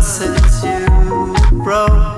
since you broke